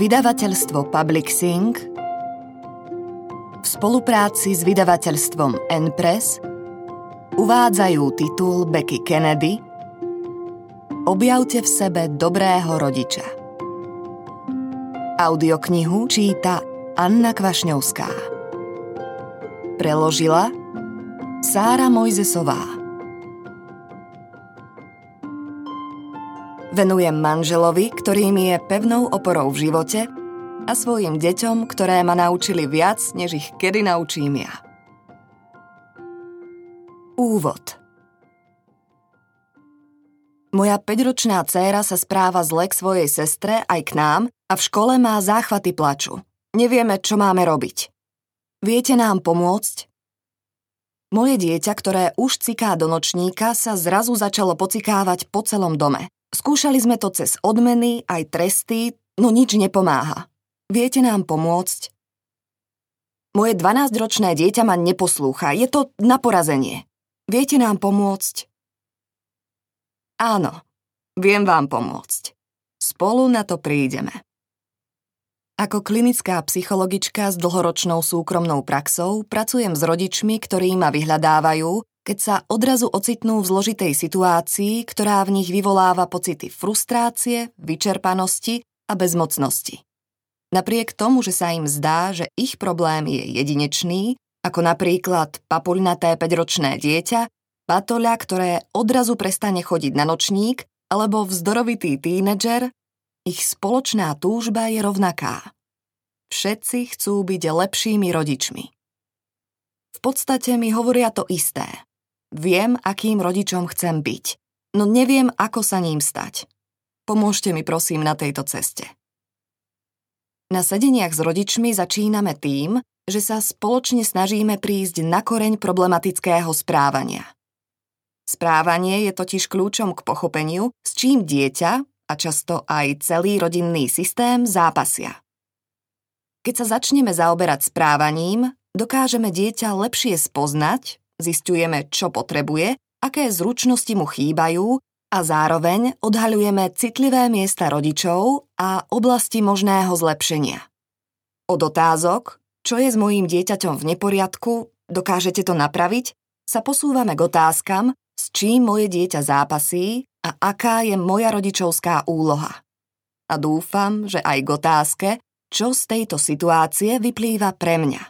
Vydavateľstvo Publixing v spolupráci s vydavateľstvom Enpress uvádzajú titul Becky Kennedy Objavte v sebe dobrého rodiča. Audioknihu číta Anna Kvašňovská. Preložila Sára Mojzesová. Venujem manželovi, ktorý mi je pevnou oporou v živote a svojim deťom, ktoré ma naučili viac, než ich kedy naučím ja. Úvod Moja 5-ročná dcéra sa správa zle k svojej sestre aj k nám a v škole má záchvaty plaču. Nevieme, čo máme robiť. Viete nám pomôcť? Moje dieťa, ktoré už ciká do nočníka, sa zrazu začalo pocikávať po celom dome. Skúšali sme to cez odmeny, aj tresty, no nič nepomáha. Viete nám pomôcť? Moje 12-ročné dieťa ma neposlúcha, je to na porazenie. Viete nám pomôcť? Áno, viem vám pomôcť. Spolu na to prídeme. Ako klinická psychologička s dlhoročnou súkromnou praxou pracujem s rodičmi, ktorí ma vyhľadávajú keď sa odrazu ocitnú v zložitej situácii, ktorá v nich vyvoláva pocity frustrácie, vyčerpanosti a bezmocnosti. Napriek tomu, že sa im zdá, že ich problém je jedinečný, ako napríklad papuľnaté 5-ročné dieťa, patoľa, ktoré odrazu prestane chodiť na nočník, alebo vzdorovitý tínedžer, ich spoločná túžba je rovnaká. Všetci chcú byť lepšími rodičmi. V podstate mi hovoria to isté. Viem, akým rodičom chcem byť, no neviem, ako sa ním stať. Pomôžte mi prosím na tejto ceste. Na sedeniach s rodičmi začíname tým, že sa spoločne snažíme prísť na koreň problematického správania. Správanie je totiž kľúčom k pochopeniu, s čím dieťa a často aj celý rodinný systém zápasia. Keď sa začneme zaoberať správaním, dokážeme dieťa lepšie spoznať zistujeme, čo potrebuje, aké zručnosti mu chýbajú a zároveň odhaľujeme citlivé miesta rodičov a oblasti možného zlepšenia. Od otázok, čo je s mojím dieťaťom v neporiadku, dokážete to napraviť, sa posúvame k otázkam, s čím moje dieťa zápasí a aká je moja rodičovská úloha. A dúfam, že aj k otázke, čo z tejto situácie vyplýva pre mňa.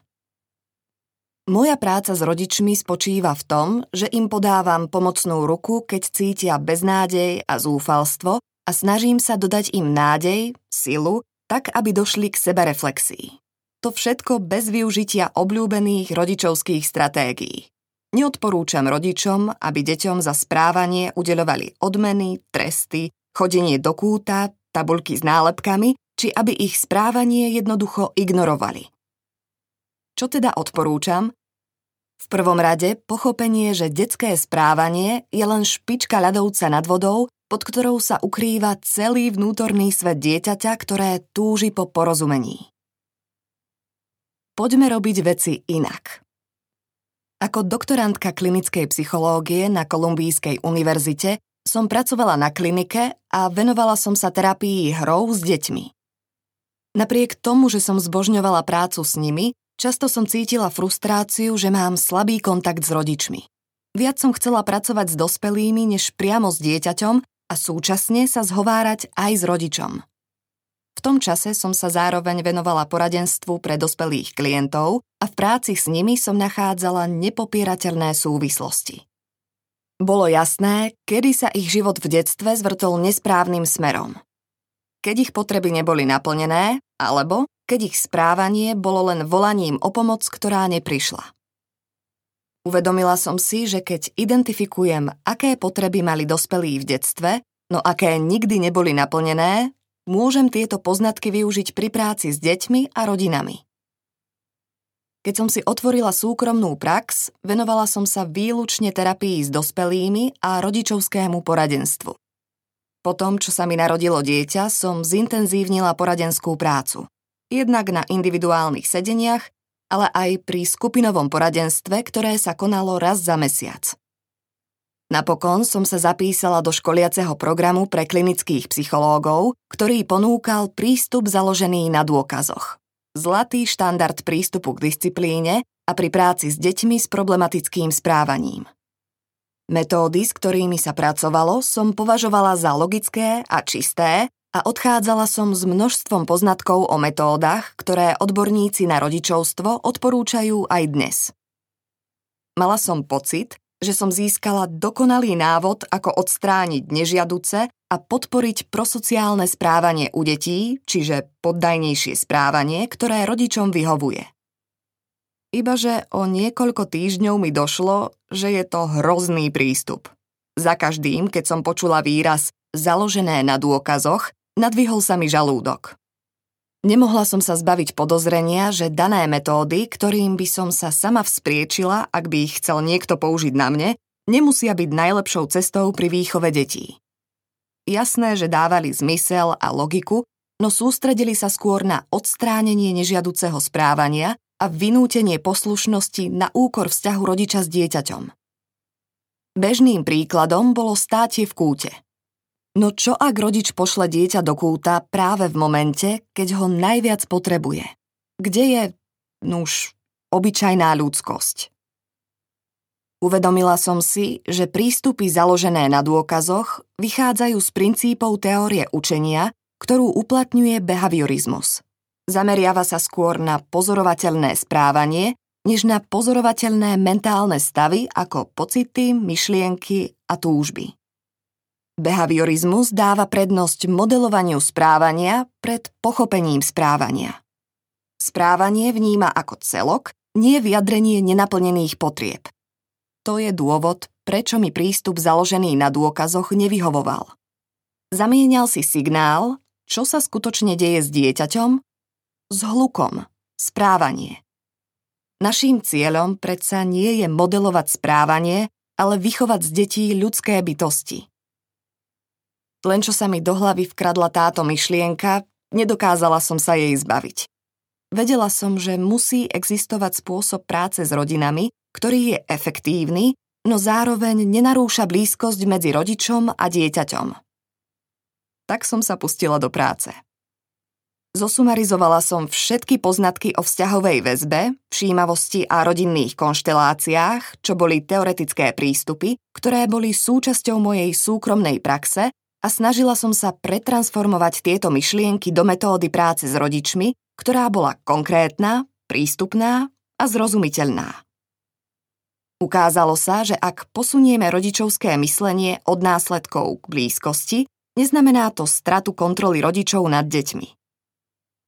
Moja práca s rodičmi spočíva v tom, že im podávam pomocnú ruku, keď cítia beznádej a zúfalstvo a snažím sa dodať im nádej, silu, tak aby došli k sebereflexii. To všetko bez využitia obľúbených rodičovských stratégií. Neodporúčam rodičom, aby deťom za správanie udeľovali odmeny, tresty, chodenie do kúta, tabulky s nálepkami, či aby ich správanie jednoducho ignorovali. Čo teda odporúčam? V prvom rade pochopenie, že detské správanie je len špička ľadovca nad vodou, pod ktorou sa ukrýva celý vnútorný svet dieťaťa, ktoré túži po porozumení. Poďme robiť veci inak. Ako doktorantka klinickej psychológie na Kolumbijskej univerzite som pracovala na klinike a venovala som sa terapii hrou s deťmi. Napriek tomu, že som zbožňovala prácu s nimi, Často som cítila frustráciu, že mám slabý kontakt s rodičmi. Viac som chcela pracovať s dospelými, než priamo s dieťaťom a súčasne sa zhovárať aj s rodičom. V tom čase som sa zároveň venovala poradenstvu pre dospelých klientov a v práci s nimi som nachádzala nepopierateľné súvislosti. Bolo jasné, kedy sa ich život v detstve zvrtol nesprávnym smerom. Keď ich potreby neboli naplnené, alebo keď ich správanie bolo len volaním o pomoc, ktorá neprišla. Uvedomila som si, že keď identifikujem, aké potreby mali dospelí v detstve, no aké nikdy neboli naplnené, môžem tieto poznatky využiť pri práci s deťmi a rodinami. Keď som si otvorila súkromnú prax, venovala som sa výlučne terapii s dospelými a rodičovskému poradenstvu. Po tom, čo sa mi narodilo dieťa, som zintenzívnila poradenskú prácu jednak na individuálnych sedeniach, ale aj pri skupinovom poradenstve, ktoré sa konalo raz za mesiac. Napokon som sa zapísala do školiaceho programu pre klinických psychológov, ktorý ponúkal prístup založený na dôkazoch. Zlatý štandard prístupu k disciplíne a pri práci s deťmi s problematickým správaním. Metódy, s ktorými sa pracovalo, som považovala za logické a čisté a odchádzala som s množstvom poznatkov o metódach, ktoré odborníci na rodičovstvo odporúčajú aj dnes. Mala som pocit, že som získala dokonalý návod, ako odstrániť nežiaduce a podporiť prosociálne správanie u detí, čiže poddajnejšie správanie, ktoré rodičom vyhovuje. Ibaže o niekoľko týždňov mi došlo, že je to hrozný prístup. Za každým, keď som počula výraz založené na dôkazoch, nadvihol sa mi žalúdok. Nemohla som sa zbaviť podozrenia, že dané metódy, ktorým by som sa sama vzpriečila, ak by ich chcel niekto použiť na mne, nemusia byť najlepšou cestou pri výchove detí. Jasné, že dávali zmysel a logiku, no sústredili sa skôr na odstránenie nežiaduceho správania a vynútenie poslušnosti na úkor vzťahu rodiča s dieťaťom. Bežným príkladom bolo státie v kúte – No čo ak rodič pošle dieťa do kúta práve v momente, keď ho najviac potrebuje? Kde je, nuž, obyčajná ľudskosť? Uvedomila som si, že prístupy založené na dôkazoch vychádzajú z princípov teórie učenia, ktorú uplatňuje behaviorizmus. Zameriava sa skôr na pozorovateľné správanie, než na pozorovateľné mentálne stavy ako pocity, myšlienky a túžby. Behaviorizmus dáva prednosť modelovaniu správania pred pochopením správania. Správanie vníma ako celok, nie vyjadrenie nenaplnených potrieb. To je dôvod, prečo mi prístup založený na dôkazoch nevyhovoval. Zamienial si signál, čo sa skutočne deje s dieťaťom, s hlukom, správanie. Naším cieľom predsa nie je modelovať správanie, ale vychovať z detí ľudské bytosti. Len čo sa mi do hlavy vkradla táto myšlienka, nedokázala som sa jej zbaviť. Vedela som, že musí existovať spôsob práce s rodinami, ktorý je efektívny, no zároveň nenarúša blízkosť medzi rodičom a dieťaťom. Tak som sa pustila do práce. Zosumarizovala som všetky poznatky o vzťahovej väzbe, všímavosti a rodinných konšteláciách, čo boli teoretické prístupy, ktoré boli súčasťou mojej súkromnej praxe a snažila som sa pretransformovať tieto myšlienky do metódy práce s rodičmi, ktorá bola konkrétna, prístupná a zrozumiteľná. Ukázalo sa, že ak posunieme rodičovské myslenie od následkov k blízkosti, neznamená to stratu kontroly rodičov nad deťmi.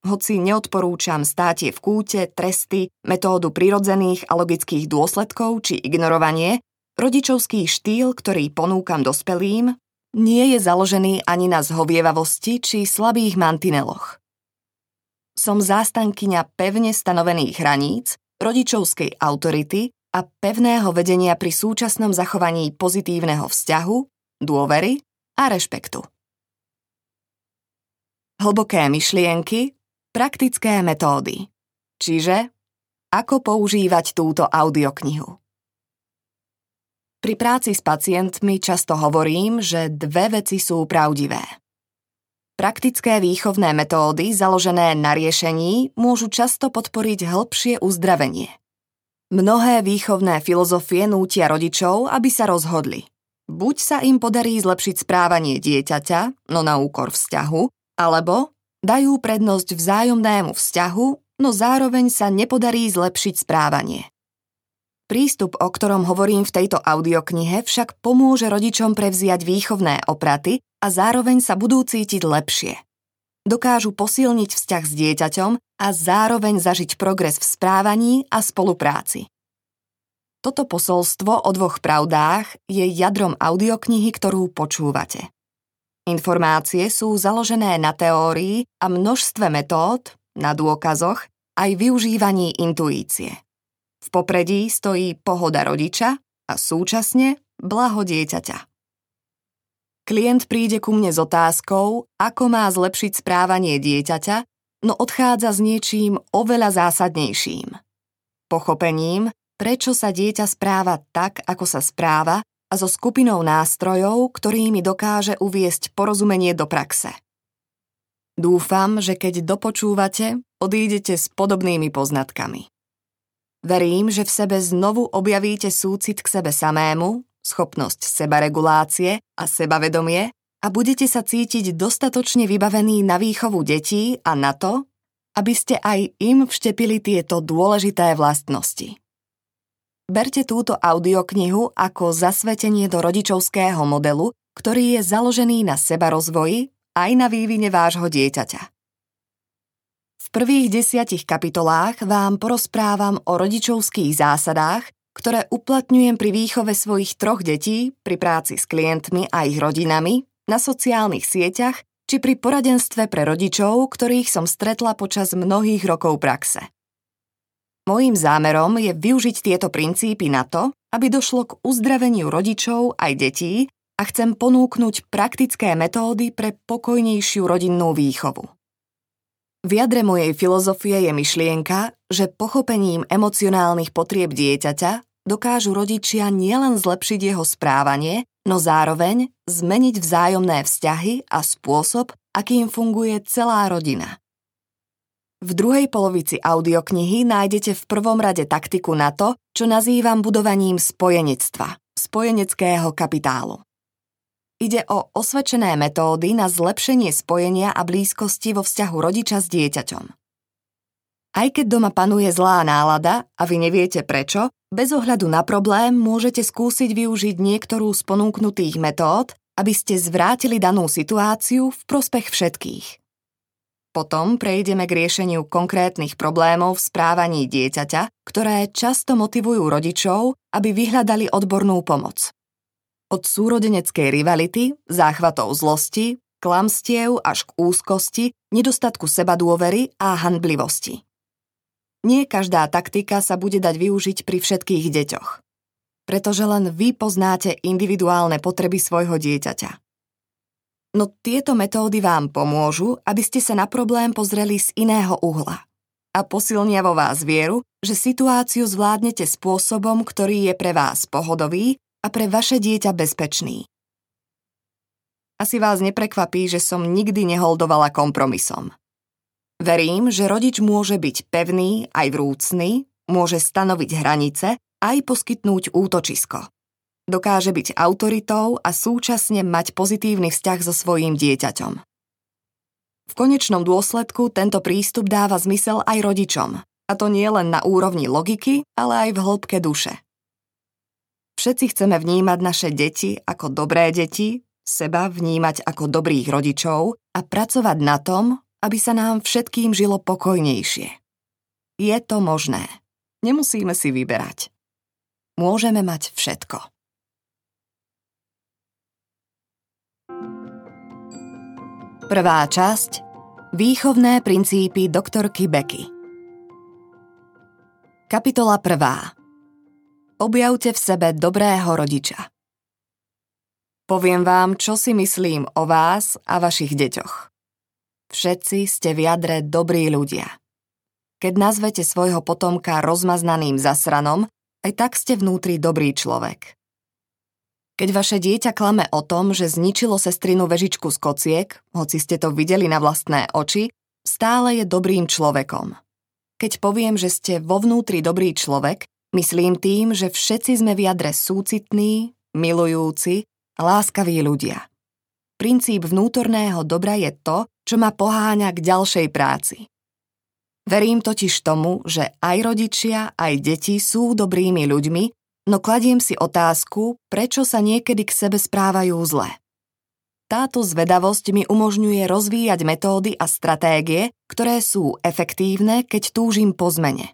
Hoci neodporúčam státie v kúte, tresty, metódu prirodzených a logických dôsledkov či ignorovanie, rodičovský štýl, ktorý ponúkam dospelým, nie je založený ani na zhovievavosti či slabých mantineloch. Som zástankyňa pevne stanovených hraníc, rodičovskej autority a pevného vedenia pri súčasnom zachovaní pozitívneho vzťahu, dôvery a rešpektu. Hlboké myšlienky, praktické metódy. Čiže ako používať túto audioknihu. Pri práci s pacientmi často hovorím, že dve veci sú pravdivé. Praktické výchovné metódy založené na riešení môžu často podporiť hĺbšie uzdravenie. Mnohé výchovné filozofie nútia rodičov, aby sa rozhodli. Buď sa im podarí zlepšiť správanie dieťaťa, no na úkor vzťahu, alebo dajú prednosť vzájomnému vzťahu, no zároveň sa nepodarí zlepšiť správanie. Prístup, o ktorom hovorím v tejto audioknihe, však pomôže rodičom prevziať výchovné opraty a zároveň sa budú cítiť lepšie. Dokážu posilniť vzťah s dieťaťom a zároveň zažiť progres v správaní a spolupráci. Toto posolstvo o dvoch pravdách je jadrom audioknihy, ktorú počúvate. Informácie sú založené na teórii a množstve metód, na dôkazoch, aj využívaní intuície. V popredí stojí pohoda rodiča a súčasne blaho dieťaťa. Klient príde ku mne s otázkou, ako má zlepšiť správanie dieťaťa, no odchádza s niečím oveľa zásadnejším. Pochopením, prečo sa dieťa správa tak, ako sa správa a so skupinou nástrojov, ktorými dokáže uviesť porozumenie do praxe. Dúfam, že keď dopočúvate, odídete s podobnými poznatkami. Verím, že v sebe znovu objavíte súcit k sebe samému, schopnosť sebaregulácie a sebavedomie a budete sa cítiť dostatočne vybavení na výchovu detí a na to, aby ste aj im vštepili tieto dôležité vlastnosti. Berte túto audioknihu ako zasvetenie do rodičovského modelu, ktorý je založený na sebarozvoji aj na vývine vášho dieťaťa. Prvých desiatich kapitolách vám porozprávam o rodičovských zásadách, ktoré uplatňujem pri výchove svojich troch detí, pri práci s klientmi a ich rodinami, na sociálnych sieťach či pri poradenstve pre rodičov, ktorých som stretla počas mnohých rokov praxe. Mojím zámerom je využiť tieto princípy na to, aby došlo k uzdraveniu rodičov aj detí a chcem ponúknuť praktické metódy pre pokojnejšiu rodinnú výchovu. V jadre mojej filozofie je myšlienka, že pochopením emocionálnych potrieb dieťaťa dokážu rodičia nielen zlepšiť jeho správanie, no zároveň zmeniť vzájomné vzťahy a spôsob, akým funguje celá rodina. V druhej polovici audioknihy nájdete v prvom rade taktiku na to, čo nazývam budovaním spojenectva, spojeneckého kapitálu. Ide o osvedčené metódy na zlepšenie spojenia a blízkosti vo vzťahu rodiča s dieťaťom. Aj keď doma panuje zlá nálada a vy neviete prečo, bez ohľadu na problém môžete skúsiť využiť niektorú z ponúknutých metód, aby ste zvrátili danú situáciu v prospech všetkých. Potom prejdeme k riešeniu konkrétnych problémov v správaní dieťaťa, ktoré často motivujú rodičov, aby vyhľadali odbornú pomoc. Od súrodeneckej rivality, záchvatov zlosti, klamstiev až k úzkosti, nedostatku seba dôvery a handlivosti. Nie každá taktika sa bude dať využiť pri všetkých deťoch. Pretože len vy poznáte individuálne potreby svojho dieťaťa. No tieto metódy vám pomôžu, aby ste sa na problém pozreli z iného uhla a posilnia vo vás vieru, že situáciu zvládnete spôsobom, ktorý je pre vás pohodový a pre vaše dieťa bezpečný. Asi vás neprekvapí, že som nikdy neholdovala kompromisom. Verím, že rodič môže byť pevný aj vrúcný, môže stanoviť hranice aj poskytnúť útočisko. Dokáže byť autoritou a súčasne mať pozitívny vzťah so svojím dieťaťom. V konečnom dôsledku tento prístup dáva zmysel aj rodičom, a to nie len na úrovni logiky, ale aj v hĺbke duše. Všetci chceme vnímať naše deti ako dobré deti, seba vnímať ako dobrých rodičov a pracovať na tom, aby sa nám všetkým žilo pokojnejšie. Je to možné. Nemusíme si vyberať. Môžeme mať všetko. Prvá časť Výchovné princípy doktorky Becky Kapitola 1. Objavte v sebe dobrého rodiča. Poviem vám, čo si myslím o vás a vašich deťoch. Všetci ste v jadre dobrí ľudia. Keď nazvete svojho potomka rozmaznaným zasranom, aj tak ste vnútri dobrý človek. Keď vaše dieťa klame o tom, že zničilo sestrinu vežičku z kociek, hoci ste to videli na vlastné oči, stále je dobrým človekom. Keď poviem, že ste vo vnútri dobrý človek, myslím tým, že všetci sme v jadre súcitní, milujúci láskaví ľudia. Princíp vnútorného dobra je to, čo ma poháňa k ďalšej práci. Verím totiž tomu, že aj rodičia, aj deti sú dobrými ľuďmi no kladiem si otázku, prečo sa niekedy k sebe správajú zle. Táto zvedavosť mi umožňuje rozvíjať metódy a stratégie, ktoré sú efektívne, keď túžim po zmene.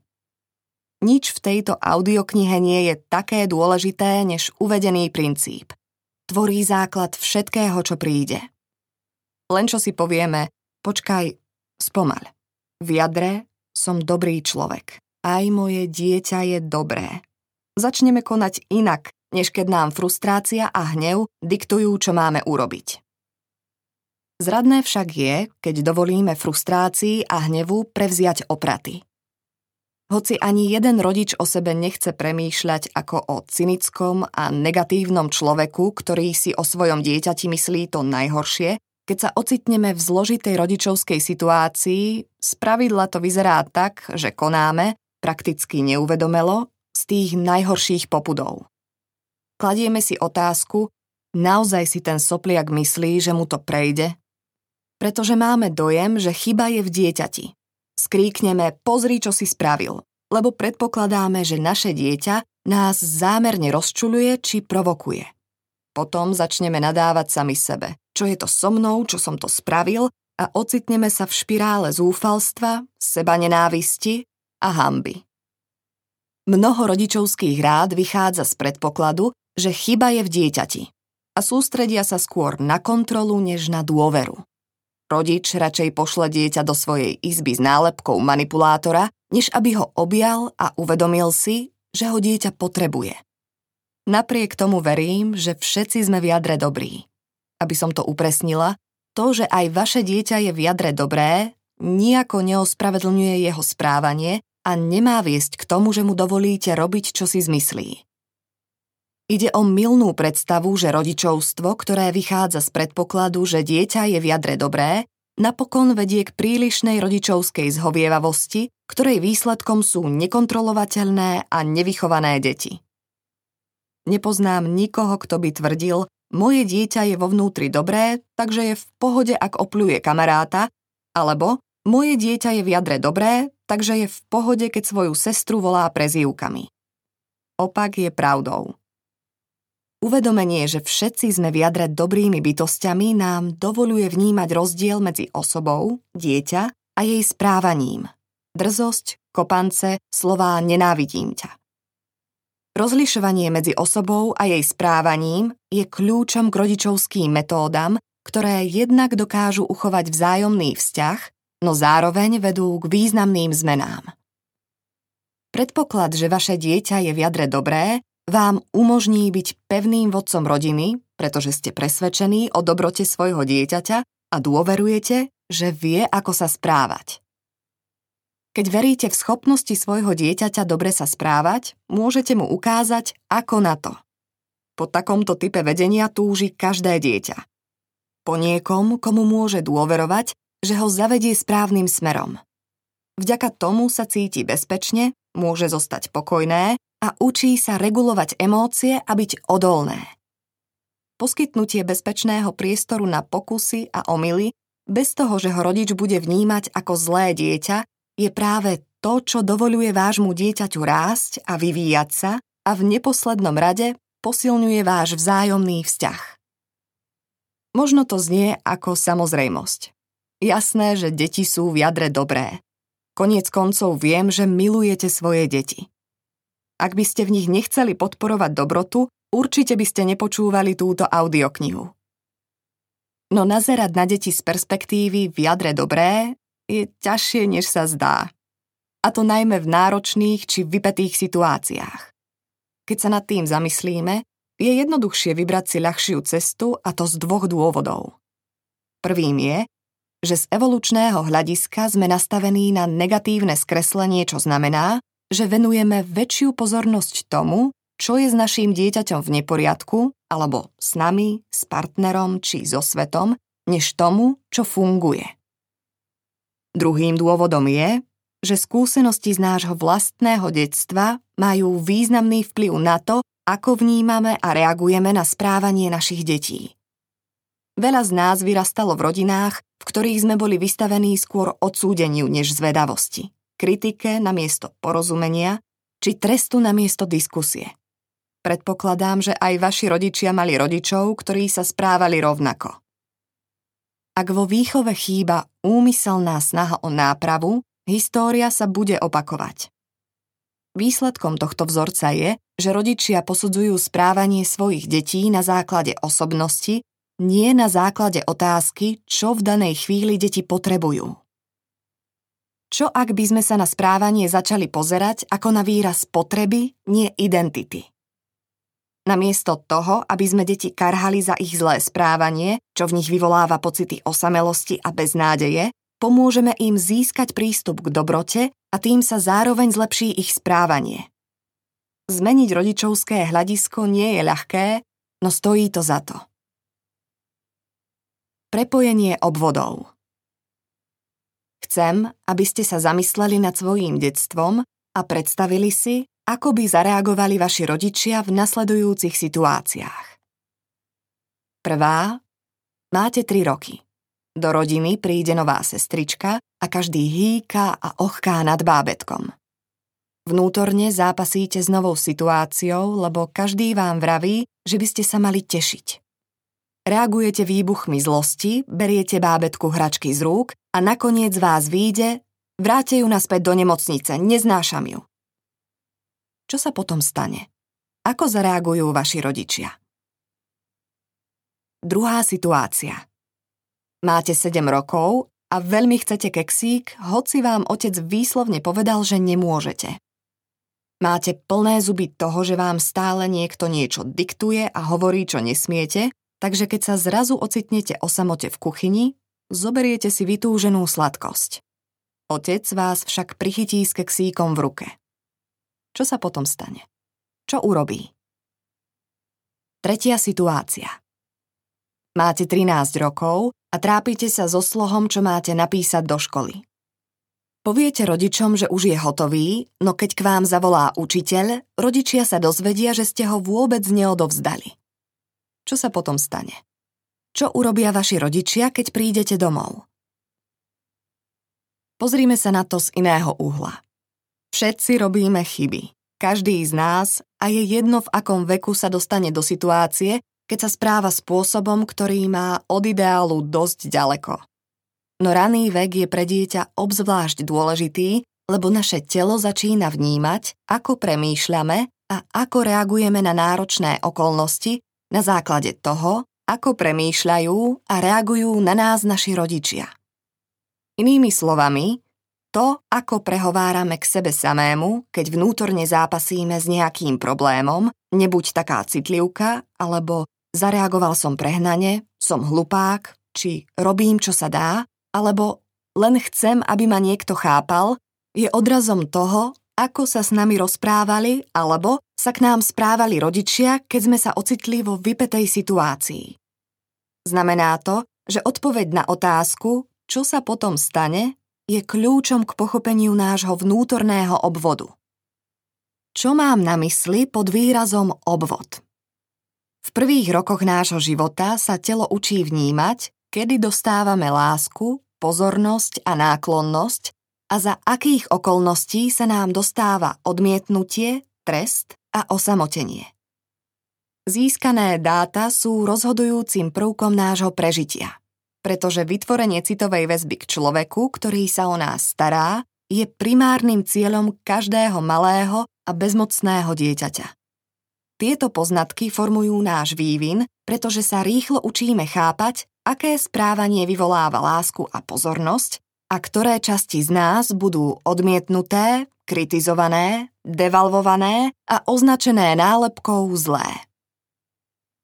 Nič v tejto audioknihe nie je také dôležité než uvedený princíp. Tvorí základ všetkého, čo príde. Len čo si povieme, počkaj, spomaľ. V jadre som dobrý človek. Aj moje dieťa je dobré začneme konať inak, než keď nám frustrácia a hnev diktujú, čo máme urobiť. Zradné však je, keď dovolíme frustrácii a hnevu prevziať opraty. Hoci ani jeden rodič o sebe nechce premýšľať ako o cynickom a negatívnom človeku, ktorý si o svojom dieťati myslí to najhoršie, keď sa ocitneme v zložitej rodičovskej situácii, spravidla to vyzerá tak, že konáme, prakticky neuvedomelo, z tých najhorších popudov. Kladieme si otázku, naozaj si ten sopliak myslí, že mu to prejde? Pretože máme dojem, že chyba je v dieťati, skríkneme pozri, čo si spravil, lebo predpokladáme, že naše dieťa nás zámerne rozčuluje či provokuje. Potom začneme nadávať sami sebe, čo je to so mnou, čo som to spravil a ocitneme sa v špirále zúfalstva, seba nenávisti a hamby. Mnoho rodičovských rád vychádza z predpokladu, že chyba je v dieťati a sústredia sa skôr na kontrolu než na dôveru. Rodič radšej pošle dieťa do svojej izby s nálepkou manipulátora, než aby ho objal a uvedomil si, že ho dieťa potrebuje. Napriek tomu verím, že všetci sme v jadre dobrí. Aby som to upresnila, to, že aj vaše dieťa je v jadre dobré, nijako neospravedlňuje jeho správanie a nemá viesť k tomu, že mu dovolíte robiť, čo si zmyslí. Ide o milnú predstavu, že rodičovstvo, ktoré vychádza z predpokladu, že dieťa je v jadre dobré, napokon vedie k prílišnej rodičovskej zhovievavosti, ktorej výsledkom sú nekontrolovateľné a nevychované deti. Nepoznám nikoho, kto by tvrdil, moje dieťa je vo vnútri dobré, takže je v pohode, ak opľuje kamaráta, alebo moje dieťa je v jadre dobré, takže je v pohode, keď svoju sestru volá prezývkami. Opak je pravdou. Uvedomenie, že všetci sme v jadre dobrými bytostiami, nám dovoluje vnímať rozdiel medzi osobou, dieťa a jej správaním. Drzosť, kopance, slová nenávidím ťa. Rozlišovanie medzi osobou a jej správaním je kľúčom k rodičovským metódam, ktoré jednak dokážu uchovať vzájomný vzťah, no zároveň vedú k významným zmenám. Predpoklad, že vaše dieťa je v jadre dobré, vám umožní byť pevným vodcom rodiny, pretože ste presvedčení o dobrote svojho dieťaťa a dôverujete, že vie, ako sa správať. Keď veríte v schopnosti svojho dieťaťa dobre sa správať, môžete mu ukázať, ako na to. Po takomto type vedenia túži každé dieťa. Po niekom, komu môže dôverovať, že ho zavedie správnym smerom. Vďaka tomu sa cíti bezpečne, môže zostať pokojné a učí sa regulovať emócie a byť odolné. Poskytnutie bezpečného priestoru na pokusy a omily, bez toho, že ho rodič bude vnímať ako zlé dieťa, je práve to, čo dovoluje vášmu dieťaťu rásť a vyvíjať sa a v neposlednom rade posilňuje váš vzájomný vzťah. Možno to znie ako samozrejmosť. Jasné, že deti sú v jadre dobré. Koniec koncov viem, že milujete svoje deti. Ak by ste v nich nechceli podporovať dobrotu, určite by ste nepočúvali túto audioknihu. No nazerať na deti z perspektívy v jadre dobré je ťažšie, než sa zdá. A to najmä v náročných či vypetých situáciách. Keď sa nad tým zamyslíme, je jednoduchšie vybrať si ľahšiu cestu a to z dvoch dôvodov. Prvým je, že z evolučného hľadiska sme nastavení na negatívne skreslenie, čo znamená, že venujeme väčšiu pozornosť tomu, čo je s naším dieťaťom v neporiadku, alebo s nami, s partnerom či so svetom, než tomu, čo funguje. Druhým dôvodom je, že skúsenosti z nášho vlastného detstva majú významný vplyv na to, ako vnímame a reagujeme na správanie našich detí. Veľa z nás vyrastalo v rodinách, v ktorých sme boli vystavení skôr odsúdeniu než zvedavosti kritike na miesto porozumenia či trestu na miesto diskusie. Predpokladám, že aj vaši rodičia mali rodičov, ktorí sa správali rovnako. Ak vo výchove chýba úmyselná snaha o nápravu, história sa bude opakovať. Výsledkom tohto vzorca je, že rodičia posudzujú správanie svojich detí na základe osobnosti, nie na základe otázky, čo v danej chvíli deti potrebujú. Čo ak by sme sa na správanie začali pozerať ako na výraz potreby, nie identity? Namiesto toho, aby sme deti karhali za ich zlé správanie, čo v nich vyvoláva pocity osamelosti a beznádeje, pomôžeme im získať prístup k dobrote a tým sa zároveň zlepší ich správanie. Zmeniť rodičovské hľadisko nie je ľahké, no stojí to za to. Prepojenie obvodov Chcem, aby ste sa zamysleli nad svojím detstvom a predstavili si, ako by zareagovali vaši rodičia v nasledujúcich situáciách. Prvá. Máte 3 roky. Do rodiny príde nová sestrička a každý hýka a ochká nad bábetkom. Vnútorne zápasíte s novou situáciou, lebo každý vám vraví, že by ste sa mali tešiť. Reagujete výbuchmi zlosti, beriete bábetku hračky z rúk a nakoniec vás výjde, vráte ju naspäť do nemocnice, neznášam ju. Čo sa potom stane? Ako zareagujú vaši rodičia? Druhá situácia. Máte 7 rokov a veľmi chcete keksík, hoci vám otec výslovne povedal, že nemôžete. Máte plné zuby toho, že vám stále niekto niečo diktuje a hovorí, čo nesmiete, takže keď sa zrazu ocitnete o samote v kuchyni, zoberiete si vytúženú sladkosť. Otec vás však prichytí s keksíkom v ruke. Čo sa potom stane? Čo urobí? Tretia situácia. Máte 13 rokov a trápite sa so slohom, čo máte napísať do školy. Poviete rodičom, že už je hotový, no keď k vám zavolá učiteľ, rodičia sa dozvedia, že ste ho vôbec neodovzdali. Čo sa potom stane? Čo urobia vaši rodičia, keď prídete domov? Pozrime sa na to z iného uhla. Všetci robíme chyby. Každý z nás a je jedno v akom veku sa dostane do situácie, keď sa správa spôsobom, ktorý má od ideálu dosť ďaleko. No raný vek je pre dieťa obzvlášť dôležitý, lebo naše telo začína vnímať, ako premýšľame a ako reagujeme na náročné okolnosti na základe toho, ako premýšľajú a reagujú na nás naši rodičia. Inými slovami, to, ako prehovárame k sebe samému, keď vnútorne zápasíme s nejakým problémom, nebuď taká citlivka, alebo zareagoval som prehnane, som hlupák, či robím, čo sa dá, alebo len chcem, aby ma niekto chápal, je odrazom toho, ako sa s nami rozprávali alebo sa k nám správali rodičia, keď sme sa ocitli vo vypetej situácii. Znamená to, že odpoveď na otázku, čo sa potom stane, je kľúčom k pochopeniu nášho vnútorného obvodu. Čo mám na mysli pod výrazom obvod? V prvých rokoch nášho života sa telo učí vnímať, kedy dostávame lásku, pozornosť a náklonnosť a za akých okolností sa nám dostáva odmietnutie, trest a osamotenie. Získané dáta sú rozhodujúcim prvkom nášho prežitia, pretože vytvorenie citovej väzby k človeku, ktorý sa o nás stará, je primárnym cieľom každého malého a bezmocného dieťaťa. Tieto poznatky formujú náš vývin, pretože sa rýchlo učíme chápať, aké správanie vyvoláva lásku a pozornosť a ktoré časti z nás budú odmietnuté, kritizované, devalvované a označené nálepkou zlé.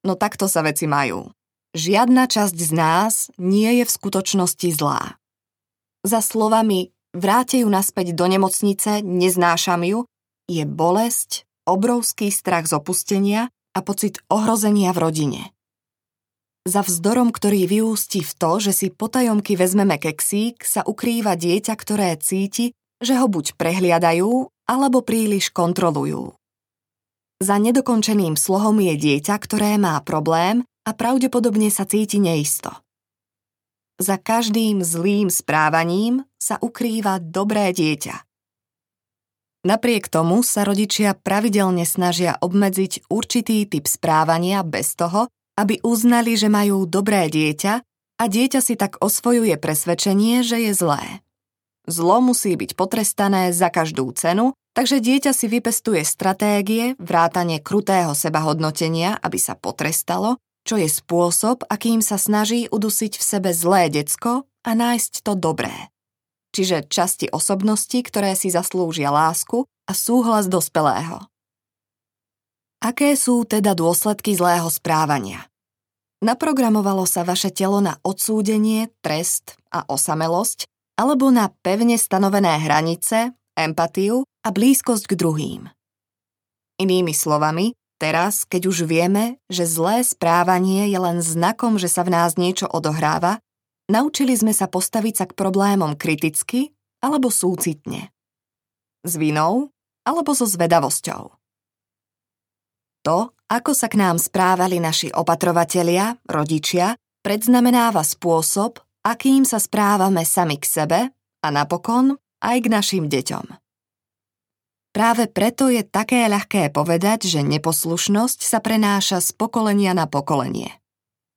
No takto sa veci majú. Žiadna časť z nás nie je v skutočnosti zlá. Za slovami vráte ju naspäť do nemocnice, neznášam ju, je bolesť, obrovský strach z opustenia a pocit ohrozenia v rodine. Za vzdorom, ktorý vyústi v to, že si potajomky vezmeme keksík, sa ukrýva dieťa, ktoré cíti, že ho buď prehliadajú, alebo príliš kontrolujú. Za nedokončeným slohom je dieťa, ktoré má problém a pravdepodobne sa cíti neisto. Za každým zlým správaním sa ukrýva dobré dieťa. Napriek tomu sa rodičia pravidelne snažia obmedziť určitý typ správania bez toho, aby uznali, že majú dobré dieťa a dieťa si tak osvojuje presvedčenie, že je zlé. Zlo musí byť potrestané za každú cenu, takže dieťa si vypestuje stratégie, vrátanie krutého sebahodnotenia, aby sa potrestalo, čo je spôsob, akým sa snaží udusiť v sebe zlé decko a nájsť to dobré čiže časti osobnosti, ktoré si zaslúžia lásku a súhlas dospelého. Aké sú teda dôsledky zlého správania? Naprogramovalo sa vaše telo na odsúdenie, trest a osamelosť alebo na pevne stanovené hranice, empatiu a blízkosť k druhým. Inými slovami, teraz, keď už vieme, že zlé správanie je len znakom, že sa v nás niečo odohráva, naučili sme sa postaviť sa k problémom kriticky alebo súcitne. S vinou alebo so zvedavosťou. To, ako sa k nám správali naši opatrovatelia, rodičia, predznamenáva spôsob, akým sa správame sami k sebe a napokon aj k našim deťom. Práve preto je také ľahké povedať, že neposlušnosť sa prenáša z pokolenia na pokolenie.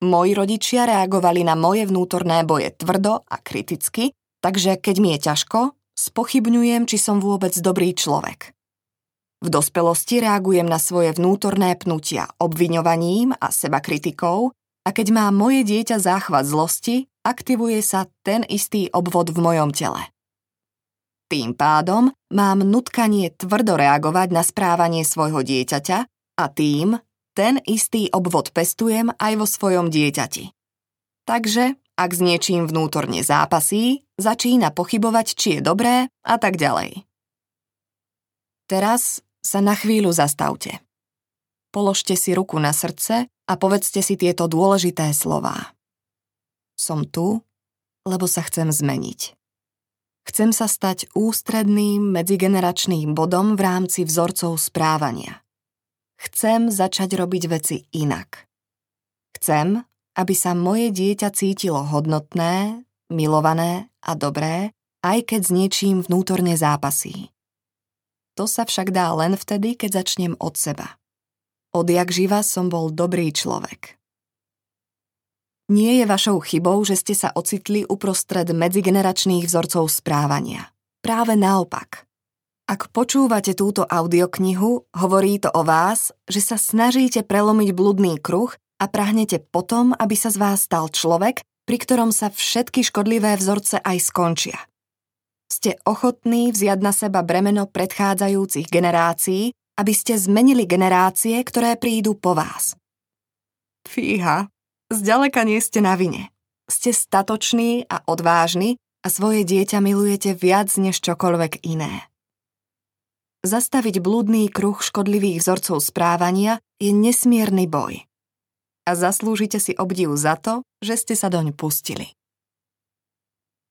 Moji rodičia reagovali na moje vnútorné boje tvrdo a kriticky, takže keď mi je ťažko, spochybňujem, či som vôbec dobrý človek. V dospelosti reagujem na svoje vnútorné pnutia obviňovaním a seba kritikou a keď má moje dieťa záchvat zlosti, aktivuje sa ten istý obvod v mojom tele. Tým pádom mám nutkanie tvrdo reagovať na správanie svojho dieťaťa a tým ten istý obvod pestujem aj vo svojom dieťati. Takže, ak s niečím vnútorne zápasí, začína pochybovať, či je dobré a tak ďalej. Teraz sa na chvíľu zastavte. Položte si ruku na srdce a povedzte si tieto dôležité slová. Som tu, lebo sa chcem zmeniť. Chcem sa stať ústredným medzigeneračným bodom v rámci vzorcov správania. Chcem začať robiť veci inak. Chcem, aby sa moje dieťa cítilo hodnotné, milované a dobré, aj keď s niečím vnútorne zápasí. To sa však dá len vtedy, keď začnem od seba. Odjak živa som bol dobrý človek. Nie je vašou chybou, že ste sa ocitli uprostred medzigeneračných vzorcov správania. Práve naopak. Ak počúvate túto audioknihu, hovorí to o vás, že sa snažíte prelomiť bludný kruh a prahnete potom, aby sa z vás stal človek, pri ktorom sa všetky škodlivé vzorce aj skončia. Ste ochotní vziať na seba bremeno predchádzajúcich generácií, aby ste zmenili generácie, ktoré prídu po vás. Fíha, Zďaleka nie ste na vine. Ste statoční a odvážni a svoje dieťa milujete viac než čokoľvek iné. Zastaviť blúdný kruh škodlivých vzorcov správania je nesmierny boj. A zaslúžite si obdiv za to, že ste sa doň pustili.